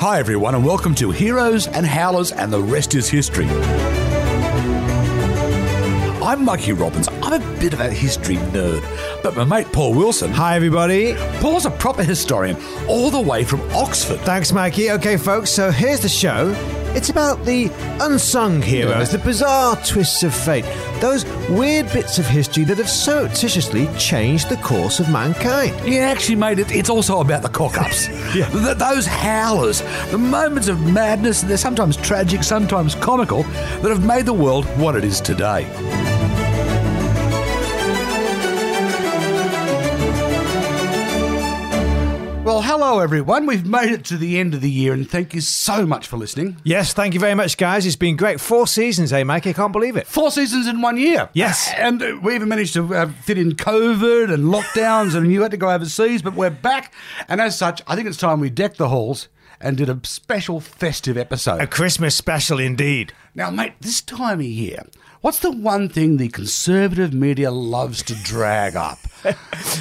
Hi, everyone, and welcome to Heroes and Howlers, and the rest is history. I'm Mikey Robbins. I'm a bit of a history nerd, but my mate Paul Wilson. Hi, everybody. Paul's a proper historian, all the way from Oxford. Thanks, Mikey. Okay, folks, so here's the show. It's about the unsung heroes, the bizarre twists of fate, those weird bits of history that have surreptitiously changed the course of mankind. Yeah, actually, mate, it, it's also about the cock ups. Yeah. Th- those howlers, the moments of madness, they're sometimes tragic, sometimes comical, that have made the world what it is today. Well, hello, everyone. We've made it to the end of the year, and thank you so much for listening. Yes, thank you very much, guys. It's been great. Four seasons, eh, Mikey? I can't believe it. Four seasons in one year. Yes. And we even managed to uh, fit in COVID and lockdowns, and you had to go overseas, but we're back. And as such, I think it's time we decked the halls and did a special festive episode. A Christmas special indeed. Now, mate, this time of year, what's the one thing the conservative media loves to drag up?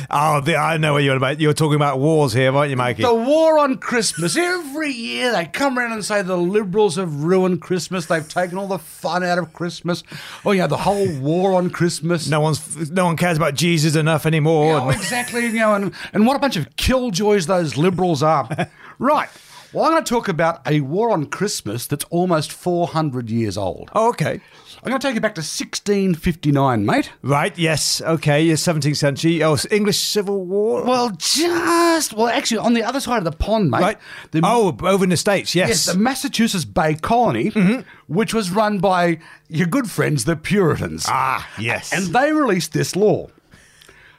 Oh, the, I know what you're about. You're talking about wars here, aren't you, Mikey? The war on Christmas. Every year they come around and say the Liberals have ruined Christmas. They've taken all the fun out of Christmas. Oh, yeah, the whole war on Christmas. no one's, no one cares about Jesus enough anymore. Oh, exactly. You know, and, and what a bunch of killjoys those liberals are. right. Well, I'm going to talk about a war on Christmas that's almost 400 years old. Oh, okay. I'm going to take you back to 1659, mate. Right. Yes. Okay. Yes. 17th century. Oh, English Civil War. Well, just well, actually, on the other side of the pond, mate. right. The, oh, over in the states. Yes. yes, the Massachusetts Bay Colony, which was run by your good friends, the Puritans. ah. Yes. And they released this law.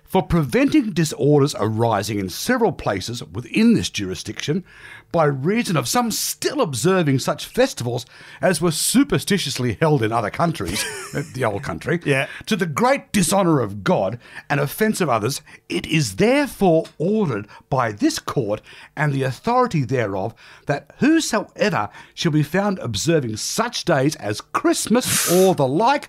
For preventing disorders arising in several places within this jurisdiction by reason of some still observing such festivals as were superstitiously held in other countries, uh, the old country, Yeah. to the great dishonour of God and offence of others, it is therefore ordered by this court and the authority thereof that whosoever shall be found observing such days as Christmas or the like,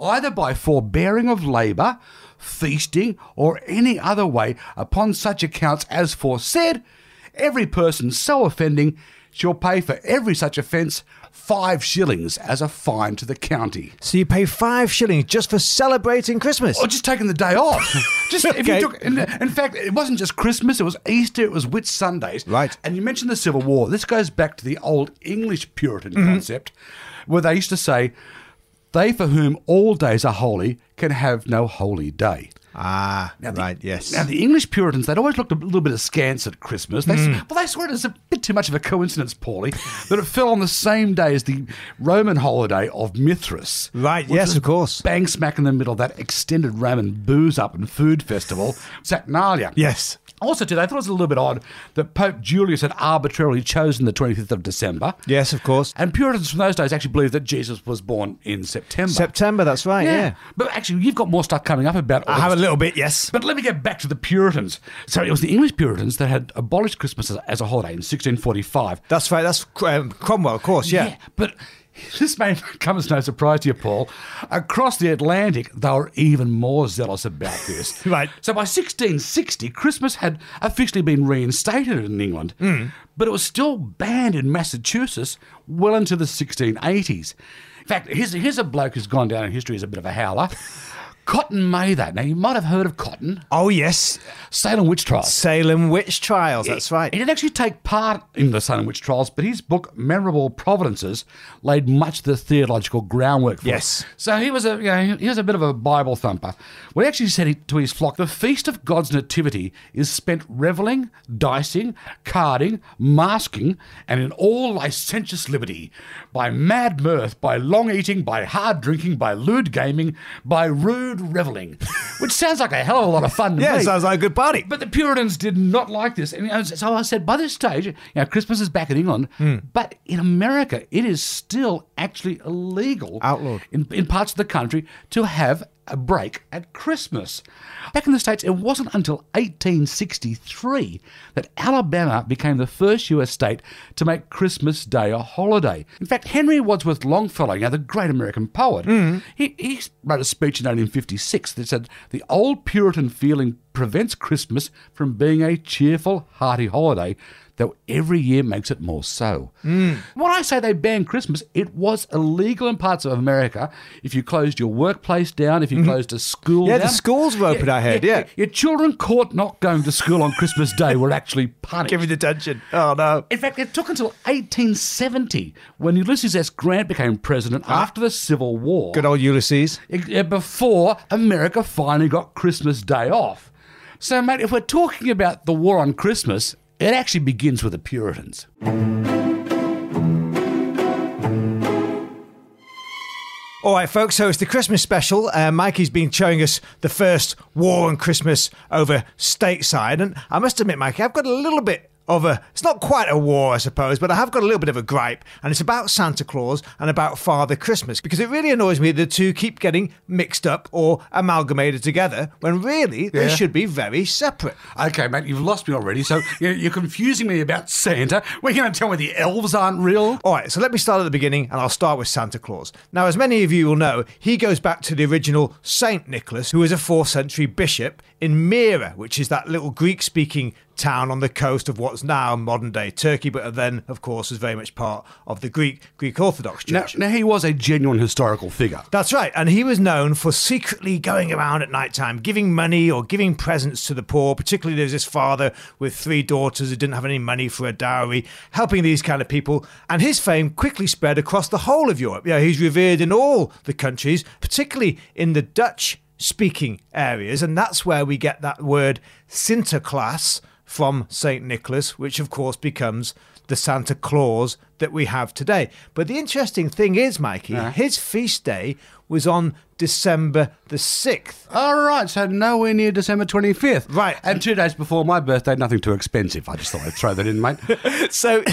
either by forbearing of labour, feasting, or any other way upon such accounts as foresaid, every person so offending shall pay for every such offence five shillings as a fine to the county. so you pay five shillings just for celebrating Christmas. Or just taking the day off. just if you took, in, in fact, it wasn't just Christmas; it was Easter, it was Whit Sundays. Right. And you mentioned the Civil War. This goes back to the old English Puritan Mm-hmm. concept, where they used to say, "They for whom all days are holy can have no holy day." Ah. Now, the- right. Yes. Now, the English Puritans, they'd always looked a little bit askance at Christmas. They, Mm. well, they swear it was a bit too much of a coincidence, Paulie, that it fell on the same day as the Roman holiday of Mithras. Right, yes, of course. Bang smack in the middle of that extended Roman booze up and food festival, Saturnalia. yes. Also, too, they thought it was a little bit odd that Pope Julius had arbitrarily chosen the 25th of December. Yes. Of course. And Puritans from those days actually believed that Jesus was born in September. September. That's right. Yeah. But actually, you've got more stuff coming up about I have a little bit. Yes. But let me get back to the Puritans. So it was the English Puritans that had abolished Christmas as, as a holiday in 1645. That's right. That's um, Cromwell, of course. Yeah. But this may come as no surprise to you, Paul. Across the Atlantic, they were even more zealous about this. Right. So by 1660, Christmas had officially been reinstated in England, Hmm. but it was still banned in Massachusetts well into the 1680s. In fact, here's, here's a bloke who's gone down in history as a bit of a howler. Cotton Mather. Now, you might have heard of Cotton. Oh yes. Salem witch trials. Salem witch trials. That's right. He didn't actually take part in the Salem witch trials, but his book Memorable Providences laid much of the theological groundwork for Yes. it. So he was a you know, he was a bit of a Bible thumper. Well, he actually said to his flock, the feast of God's nativity is spent reveling, dicing, carding, masking, and in all licentious liberty, by mad mirth, by long eating, by hard drinking, by lewd gaming, by rude reveling, which sounds like a hell of a lot of fun to yeah. me. Sounds like a good party. But the Puritans did not like this. And so I said, by this stage, you know, Christmas is back in England, Hmm. but in America, it is still actually illegal, Outlawed. in, in parts of the country, to have a break at Christmas. Back in the States, it wasn't until 1863 that Alabama became the first US state to make Christmas Day a holiday. In fact, Henry Wadsworth Longfellow, you know, the great American poet, mm. he, he wrote a speech in 1856 that said, The old Puritan feeling prevents Christmas from being a cheerful, hearty holiday though every year makes it more so. Hmm. When I say they banned Christmas, it was illegal in parts of America. If you closed your workplace down, if you closed a school Mm-hmm. Yeah, the schools were open, I heard, yeah. Your children caught not going to school on Christmas Day were actually punished. Give me detention. Oh, no. In fact, it took until 1870 when Ulysses S. Grant became president after the Civil War. Good old Ulysses. uh, before America finally got Christmas Day off. So, mate, if we're talking about the war on Christmas, it actually begins with the Puritans. All right, folks, so it's the Christmas special. Uh, Mikey's been showing us the first war on Christmas over stateside. And I must admit, Mikey, I've got a little bit of a. It's not quite a war, I suppose, but I have got a little bit of a gripe. And it's about Santa Claus and about Father Christmas because it really annoys me that the two keep getting mixed up or amalgamated together when really they Yeah. should be very separate. Okay, mate, you've lost me already. So you're you're confusing me about Santa. We're going to tell me the elves aren't real? All right, so let me start at the beginning and I'll start with Santa Claus. Now, as many of you will know, he goes back to the original Saint Nicholas, who was a 4th century bishop in Myra, which is that little Greek speaking town on the coast of what's now modern day Turkey, but then, of course, was very much part of the Greek Greek Orthodox Now, Church. now, he was a genuine historical figure. That's right, and he was known for secretly going around at night time, giving money or giving presents to the poor. Particularly, there's this father with three daughters who didn't have any money for a dowry, helping these kind of people. And his fame quickly spread across the whole of Europe. Yeah, he's revered in all the countries, particularly in the Dutch speaking areas, and that's where we get that word Sinterklaas from St. Nicholas, which of course becomes the Santa Claus that we have today. But the interesting thing is, Mikey, his feast day was on December the 6th. All right, so nowhere near December 25th. Right. And two days before my birthday, nothing too expensive. I just thought I'd throw that in, mate. So,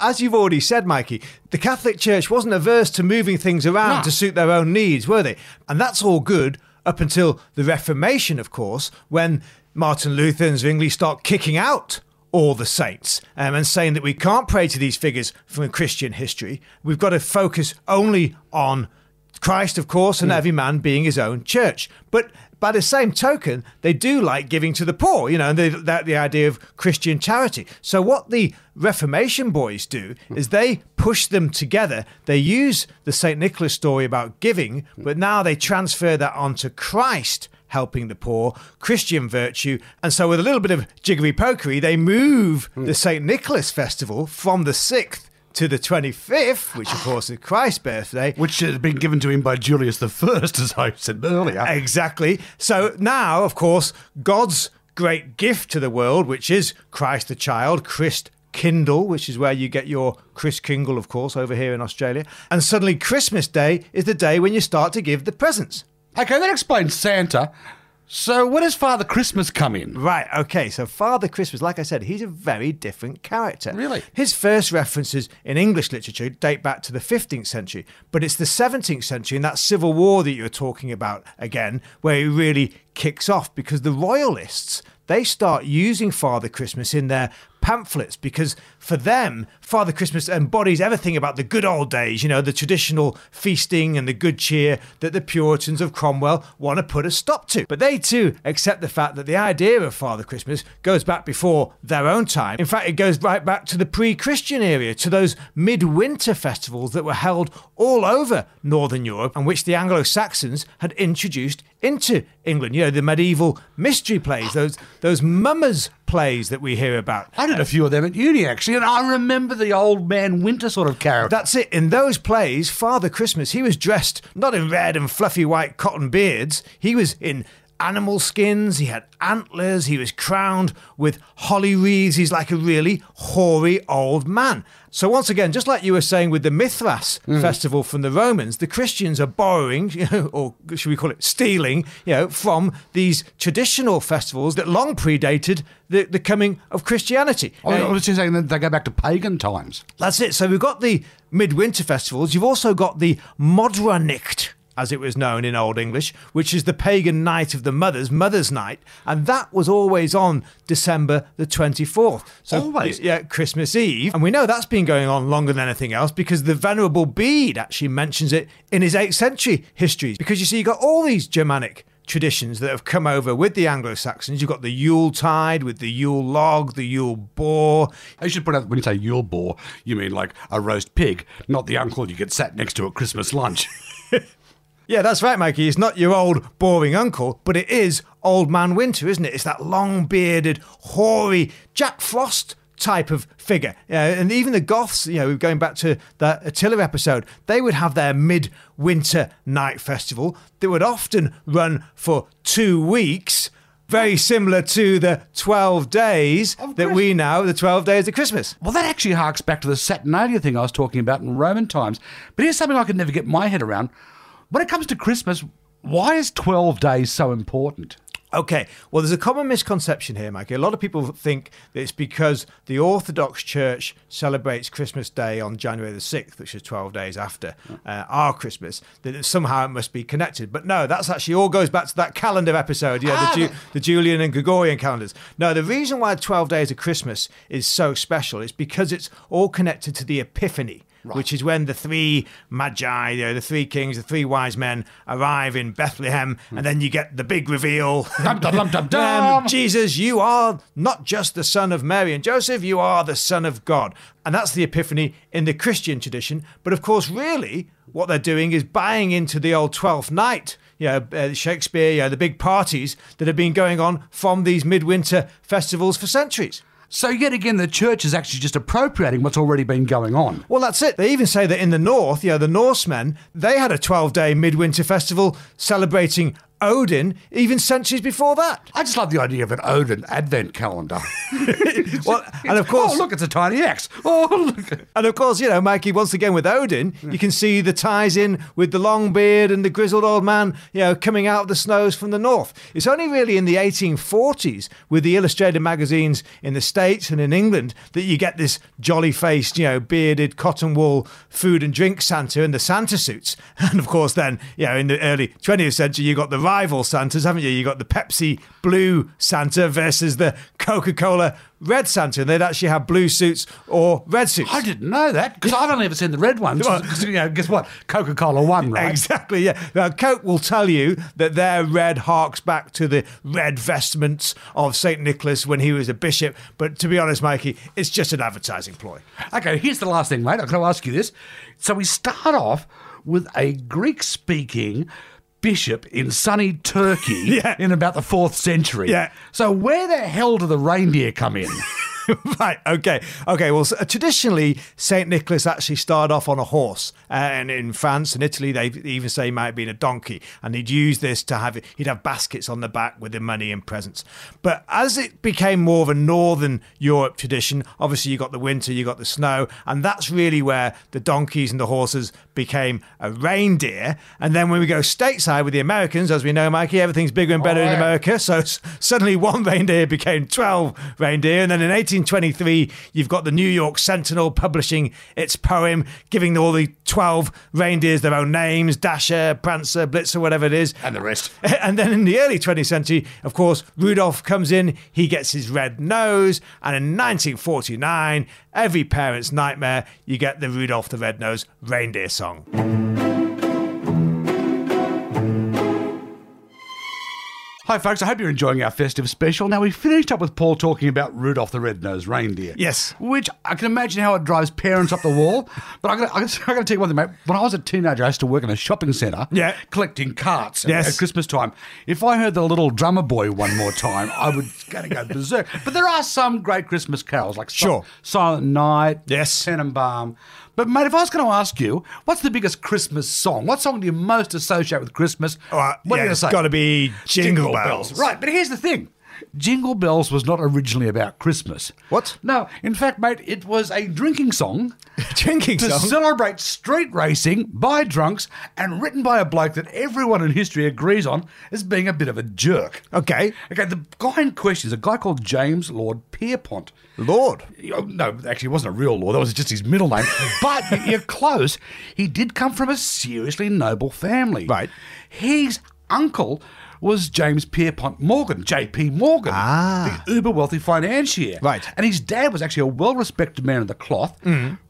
as you've already said, Mikey, the Catholic Church wasn't averse to moving things around No. to suit their own needs, were they? And that's all good up until the Reformation, of course, when Martin Luther and Zwingli start kicking out all the saints um, and saying that we can't pray to these figures from Christian history. We've got to focus only on Christ, of course, and hmm. every man being his own church. But by the same token, they do like giving to the poor, you know, and they, that the idea of Christian charity. So what the Reformation boys do is hmm. they push them together. They use the St. Nicholas story about giving, hmm. but now they transfer that onto Christ helping the poor, Christian virtue. And so with a little bit of jiggery pokery, they move hmm. the St. Nicholas festival from the 6th to the 25th, which of ah. course is Christ's birthday, Which had been given to him by Julius I, as I said earlier. Exactly. So now, of course, God's great gift to the world, which is Christ the child, Christ Kindle, which is where you get your Chris Kingle, of course, over here in Australia. And suddenly, Christmas Day is the day when you start to give the presents. Okay, that explains Santa. So where does Father Christmas come in? Right, okay, so Father Christmas, like I said, he's a very different character. Really? His first references in English literature date back to the 15th century, but it's the 17th century and that civil war that you're talking about again, where he really kicks off because the royalists, they start using Father Christmas in their pamphlets because for them, Father Christmas embodies everything about the good old days, you know, the traditional feasting and the good cheer that the Puritans of Cromwell want to put a stop to. But they too accept the fact that the idea of Father Christmas goes back before their own time. In fact, it goes right back to the pre Christian era, to those midwinter festivals that were held all over Northern Europe and which the Anglo Saxons had introduced into England. You know, the medieval mystery plays, those, those mummers plays that we hear about. I did a few of them at uni, actually, and I remember the old man winter sort of character. That's it. In those plays, Father Christmas, he was dressed not in red and fluffy white cotton beards. He was in animal skins. He had antlers. He was crowned with holly wreaths. He's like a really hoary old man. So once again, just like you were saying with the Mithras mm. festival from the Romans, the Christians are borrowing, you know, or should we call it stealing, you know, from these traditional festivals that long predated the, the coming of Christianity. I Now, was just saying that they go back to pagan times. that's it. So we've got the midwinter festivals. You've also got the Modronicht, as it was known in Old English, which is the pagan night of the mothers, Mother's Night, and that was always on December the 24th. So Always? yeah, Christmas Eve. And we know that's been going on longer than anything else because the Venerable Bede actually mentions it in his 8th century histories. Because you see, you've got all these Germanic traditions that have come over with the Anglo Saxons. You've got the Yule Tide with the Yule log, the Yule boar. I should point out when you say Yule boar, you mean like a roast pig, not the uncle you get sat next to at Christmas lunch. Yeah, that's right, Mikey. It's not your old boring uncle, but it is Old Man Winter, isn't it? It's that long bearded, hoary Jack Frost type of figure. Yeah, and even the Goths, you know, going back to that Attila episode, they would have their mid-winter night festival that would often run for two weeks. Very similar to the 12 days that we know, the 12 days of Christmas. Well, that actually harks back to the Saturnalia thing I was talking about in Roman times. But here's something I could never get my head around. When it comes to Christmas, why is 12 days so important? Okay, well, there's a common misconception here, Mikey. A lot of people think that it's because the Orthodox Church celebrates Christmas Day on January the 6th, which is 12 days after uh, our Christmas, that somehow it must be connected. But no, that's actually all goes back to that calendar episode, yeah, Ah, the, Ju- the Julian and Gregorian calendars. No, the reason why 12 days of Christmas is so special is because it's all connected to the Epiphany which is when the three magi, you know, the three kings, the three wise men arrive in Bethlehem, and then you get the big reveal. Dum, dum, dum, dum, Um. Jesus, you are not just the son of Mary and Joseph, you are the son of God. And that's the epiphany in the Christian tradition. But of course, really, what they're doing is buying into the old Twelfth Night. You know, uh, Shakespeare, you know, the big parties that have been going on from these midwinter festivals for centuries. So, yet again, the church is actually just appropriating what's already been going on. Well, that's it. They even say that in the north, you know, the Norsemen, they had a 12 day midwinter festival celebrating Odin even centuries before that. I just love the idea of an Odin advent calendar. Well, and of course, oh, look, it's a tiny X. Oh, look. And of course, you know, Mikey, once again with Odin, you can see the ties in with the long beard and the grizzled old man, you know, coming out of the snows from the north. It's only really in the 1840s with the illustrated magazines in the States and in England that you get this jolly faced, you know, bearded cotton wool food and drink Santa and the Santa suits. And of course, then, you know, in the early 20th century, you got the rival Santas, haven't you? You got the Pepsi blue Santa versus the Coca Cola red Santa. And they'd actually have blue suits or red suits. I didn't know that because I've only ever seen the red ones. 'Cause, you know, guess what? Coca Cola won, right? Exactly, yeah. Now, Coke will tell you that their red harks back to the red vestments of St. Nicholas when he was a bishop. But to be honest, Mikey, it's just an advertising ploy. Okay, here's the last thing, mate. I'm going to ask you this. So we start off with a Greek speaking bishop in sunny Turkey Yeah. in about the fourth century. Yeah. So where the hell do the reindeer come in? right, okay. Okay, well, so, uh, traditionally, St. Nicholas actually started off on a horse. Uh, and in France and Italy, they even say he might have been a donkey. And he'd use this to have, he'd have baskets on the back with the money and presents. But as it became more of a Northern Europe tradition, obviously you got the winter, you got the snow. And that's really where the donkeys and the horses became a reindeer. And then when we go stateside with the Americans, as we know, Mikey, everything's bigger and better Oh, in. America. So s- suddenly one reindeer became 12 reindeer. And then in 1823, you've got the New York Sentinel publishing its poem, giving all the 12 reindeers their own names Dasher, Prancer, Blitzer, whatever it is. and the rest. And then in the early 20th century, of course, Rudolph comes in, he gets his red nose, and in 1949, every parent's nightmare, you get the Rudolph the Red-Nosed reindeer song. Hi, folks. I hope you're enjoying our festive special. Now, we finished up with Paul talking about Rudolph the Red-Nosed Reindeer. Yes. Which I can imagine how it drives parents up the wall. But I'm going to tell you one thing, mate. When I was a teenager, I used to work in a shopping centre Yeah. collecting carts at- Yes. at Christmas time. If I heard the little drummer boy one more time, I would going to go berserk. But there are some great Christmas carols, like Sure. Silent Night, Yes. Tannenbaum. But, mate, if I was going to ask you, what's the biggest Christmas song? What song do you most associate with Christmas? Uh, what yeah, are you it's say? got to be Jingle, Bells. Right, but here's the thing. Jingle Bells was not originally about Christmas. What? No, in fact, mate, it was a drinking song Drinking to song? celebrate street racing by drunks and written by a bloke that everyone in history agrees on as being a bit of a jerk. Okay. Okay, the guy in question is a guy called James Lord Pierpont. Lord. Oh, No, actually, it wasn't a real lord. That was just his middle name. but you're close. He did come from a seriously noble family. Right. His uncle was James Pierpont Morgan, J.P. Morgan, Ah. the uber wealthy financier. Right. And his dad was actually a well respected man of the cloth,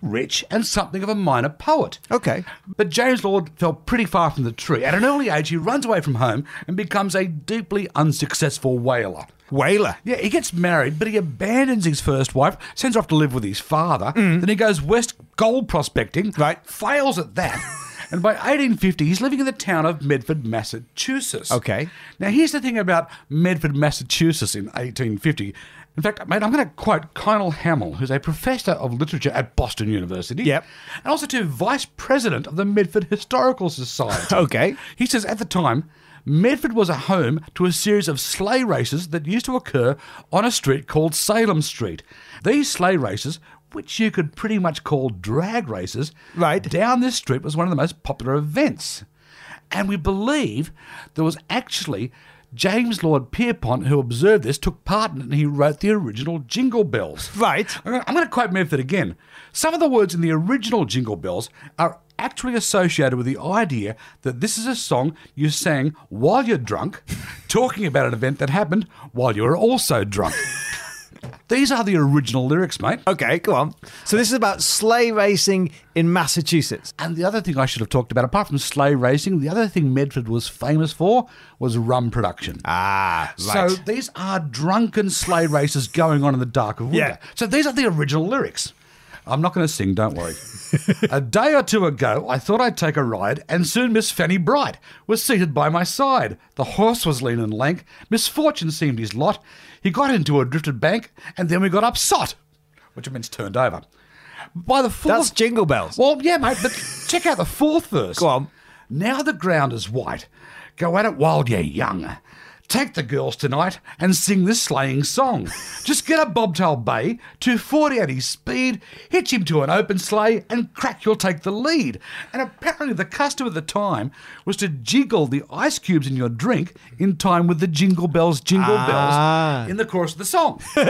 rich, and something of a minor poet. Okay. But James Lord fell pretty far from the tree. At an early age, he runs away from home and becomes a deeply unsuccessful whaler. Whaler. Yeah, he gets married, but he abandons his first wife, sends her off to live with his father. Then he goes west gold prospecting, Mm. Right. fails at that. And by 1850, he's living in the town of Medford, Massachusetts. Okay. Now, here's the thing about Medford, Massachusetts in 1850. In fact, mate, I'm going to quote Kyna Hamill, who's a professor of literature at Boston University. Yep. And also to vice president of the Medford Historical Society. Okay. He says at the time, Medford was a home to a series of sleigh races that used to occur on a street called Salem Street. These sleigh races, which you could pretty much call drag races, Right. down this street was one of the most popular events. And we believe there was actually James Lord Pierpont who observed this, took part in it, and he wrote the original Jingle Bells. Right. Uh, I'm gonna- I'm going quote Medford again. Some of the words in the original Jingle Bells are actually associated with the idea that this is a song you sang while you're drunk, talking about an event that happened while you were also drunk. These are the original lyrics, mate. Okay, go on. So this is about sleigh racing in Massachusetts. And the other thing I should have talked about, apart from sleigh racing, the other thing Medford was famous for was rum production. Ah, So these are drunken sleigh races going on in the dark of winter. Yeah. So these are the original lyrics. I'm not going to sing, don't worry. a day or two ago, I thought I'd take a ride, and soon Miss Fanny Bright was seated by my side. The horse was lean and lank. Misfortune seemed his lot. He got into a drifted bank, and then we got upsot, which means turned over. By the fourth, That's Jingle Bells. well, yeah, mate, but check out the fourth verse. Go on. Now the ground is white. Go at it while you're young. Take the girls tonight and sing this sleighing song. Just get a bobtail bay, 240 at his speed, hitch him to an open sleigh, and crack, you'll take the lead. And apparently, the custom of the time was to jiggle the ice cubes in your drink in time with the jingle bells, jingle Ah. bells in the chorus of the song.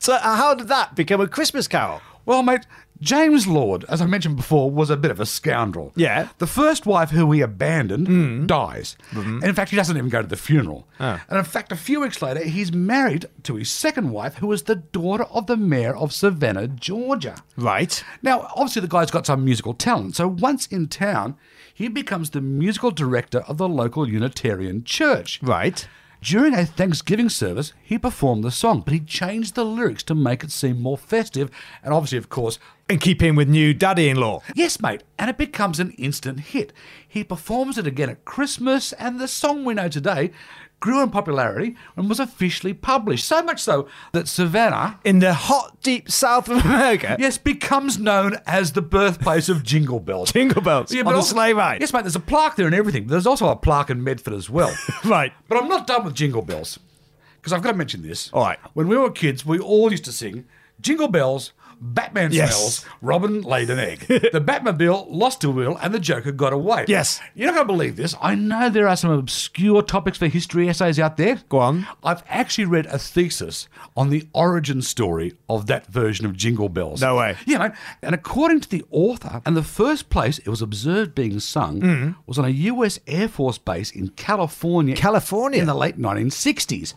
So uh, how did that become a Christmas carol? Well, mate, James Lord, as I mentioned before, was a bit of a scoundrel. Yeah. The first wife who he abandoned mm. dies. Mm-hmm. And in fact, he doesn't even go to the funeral. Ah. And in fact, a few weeks later, he's married to his second wife, who is the daughter of the mayor of Savannah, Georgia. Right. Now, obviously, the guy's got some musical talent. So once in town, he becomes the musical director of the local Unitarian church. Right. During a Thanksgiving service, he performed the song, but he changed the lyrics to make it seem more festive. And obviously, of course, And keep in with new daddy-in-law. yes, mate, and it becomes an instant hit. He performs it again at Christmas, and the song we know today grew in popularity and was officially published. So much so that Savannah, In the hot, deep south of America. yes, becomes known as the birthplace of Jingle Bells. Jingle bells Yeah, on but a also- sleigh ride. Yes, mate, there's a plaque there and everything. But there's also a plaque in Medford as well. Right. But I'm not done with Jingle Bells. Because I've got to mention this. All right. When we were kids, we all used to sing Jingle Bells, Batman Yes. smells, Robin laid an egg. the Batmobile lost a wheel and the Joker got away. Yes. You're not going to believe this. I know there are some obscure topics for history essays out there. Go on. I've actually read a thesis on the origin story of that version of Jingle Bells. No way. Yeah, mate. And according to the author, and the first place it was observed being sung Mm. was on a US Air Force base in California. California? In the late 1960s.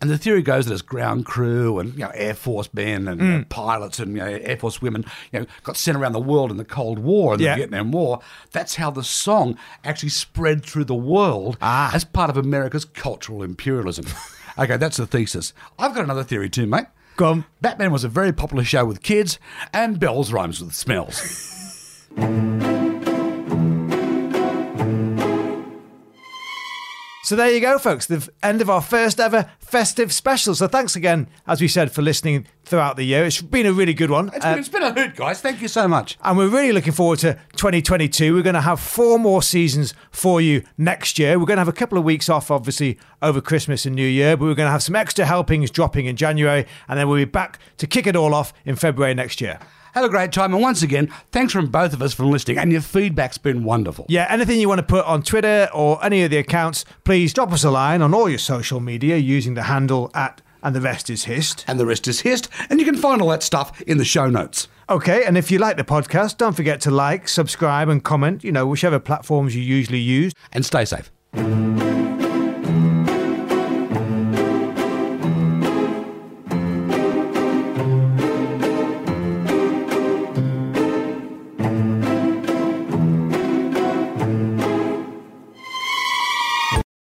And the theory goes that it's ground crew and you know Air Force men and you Mm. know, pilots and you know, Air Force women you know, got sent around the world in the Cold War and Yeah. the Vietnam War. That's how the song actually spread through the world Ah. as part of America's cultural imperialism. okay, that's the thesis. I've got another theory too, mate. Go on. Batman was a very popular show with kids, and Bells rhymes with smells. So there you go, folks. The end of our first ever festive special. So thanks again, as we said, for listening throughout the year. It's been a really good one. It's Uh, been, it's been a hoot, guys. Thank you so much. and we're really looking forward to 2022. We're going to have four more seasons for you next year. We're going to have a couple of weeks off, obviously, over Christmas and New Year, but we're going to have some extra helpings dropping in January, and then we'll be back to kick it all off in February next year. Have a great time. And once again, thanks from both of us for listening. And your feedback's been wonderful. Yeah, anything you want to put on Twitter or any of the accounts, please drop us a line on all your social media using the handle at and the rest is hist. And the rest is hist. And you can find all that stuff in the show notes. Okay, and if you like the podcast, don't forget to like, subscribe, and comment, you know, whichever platforms you usually use. And stay safe.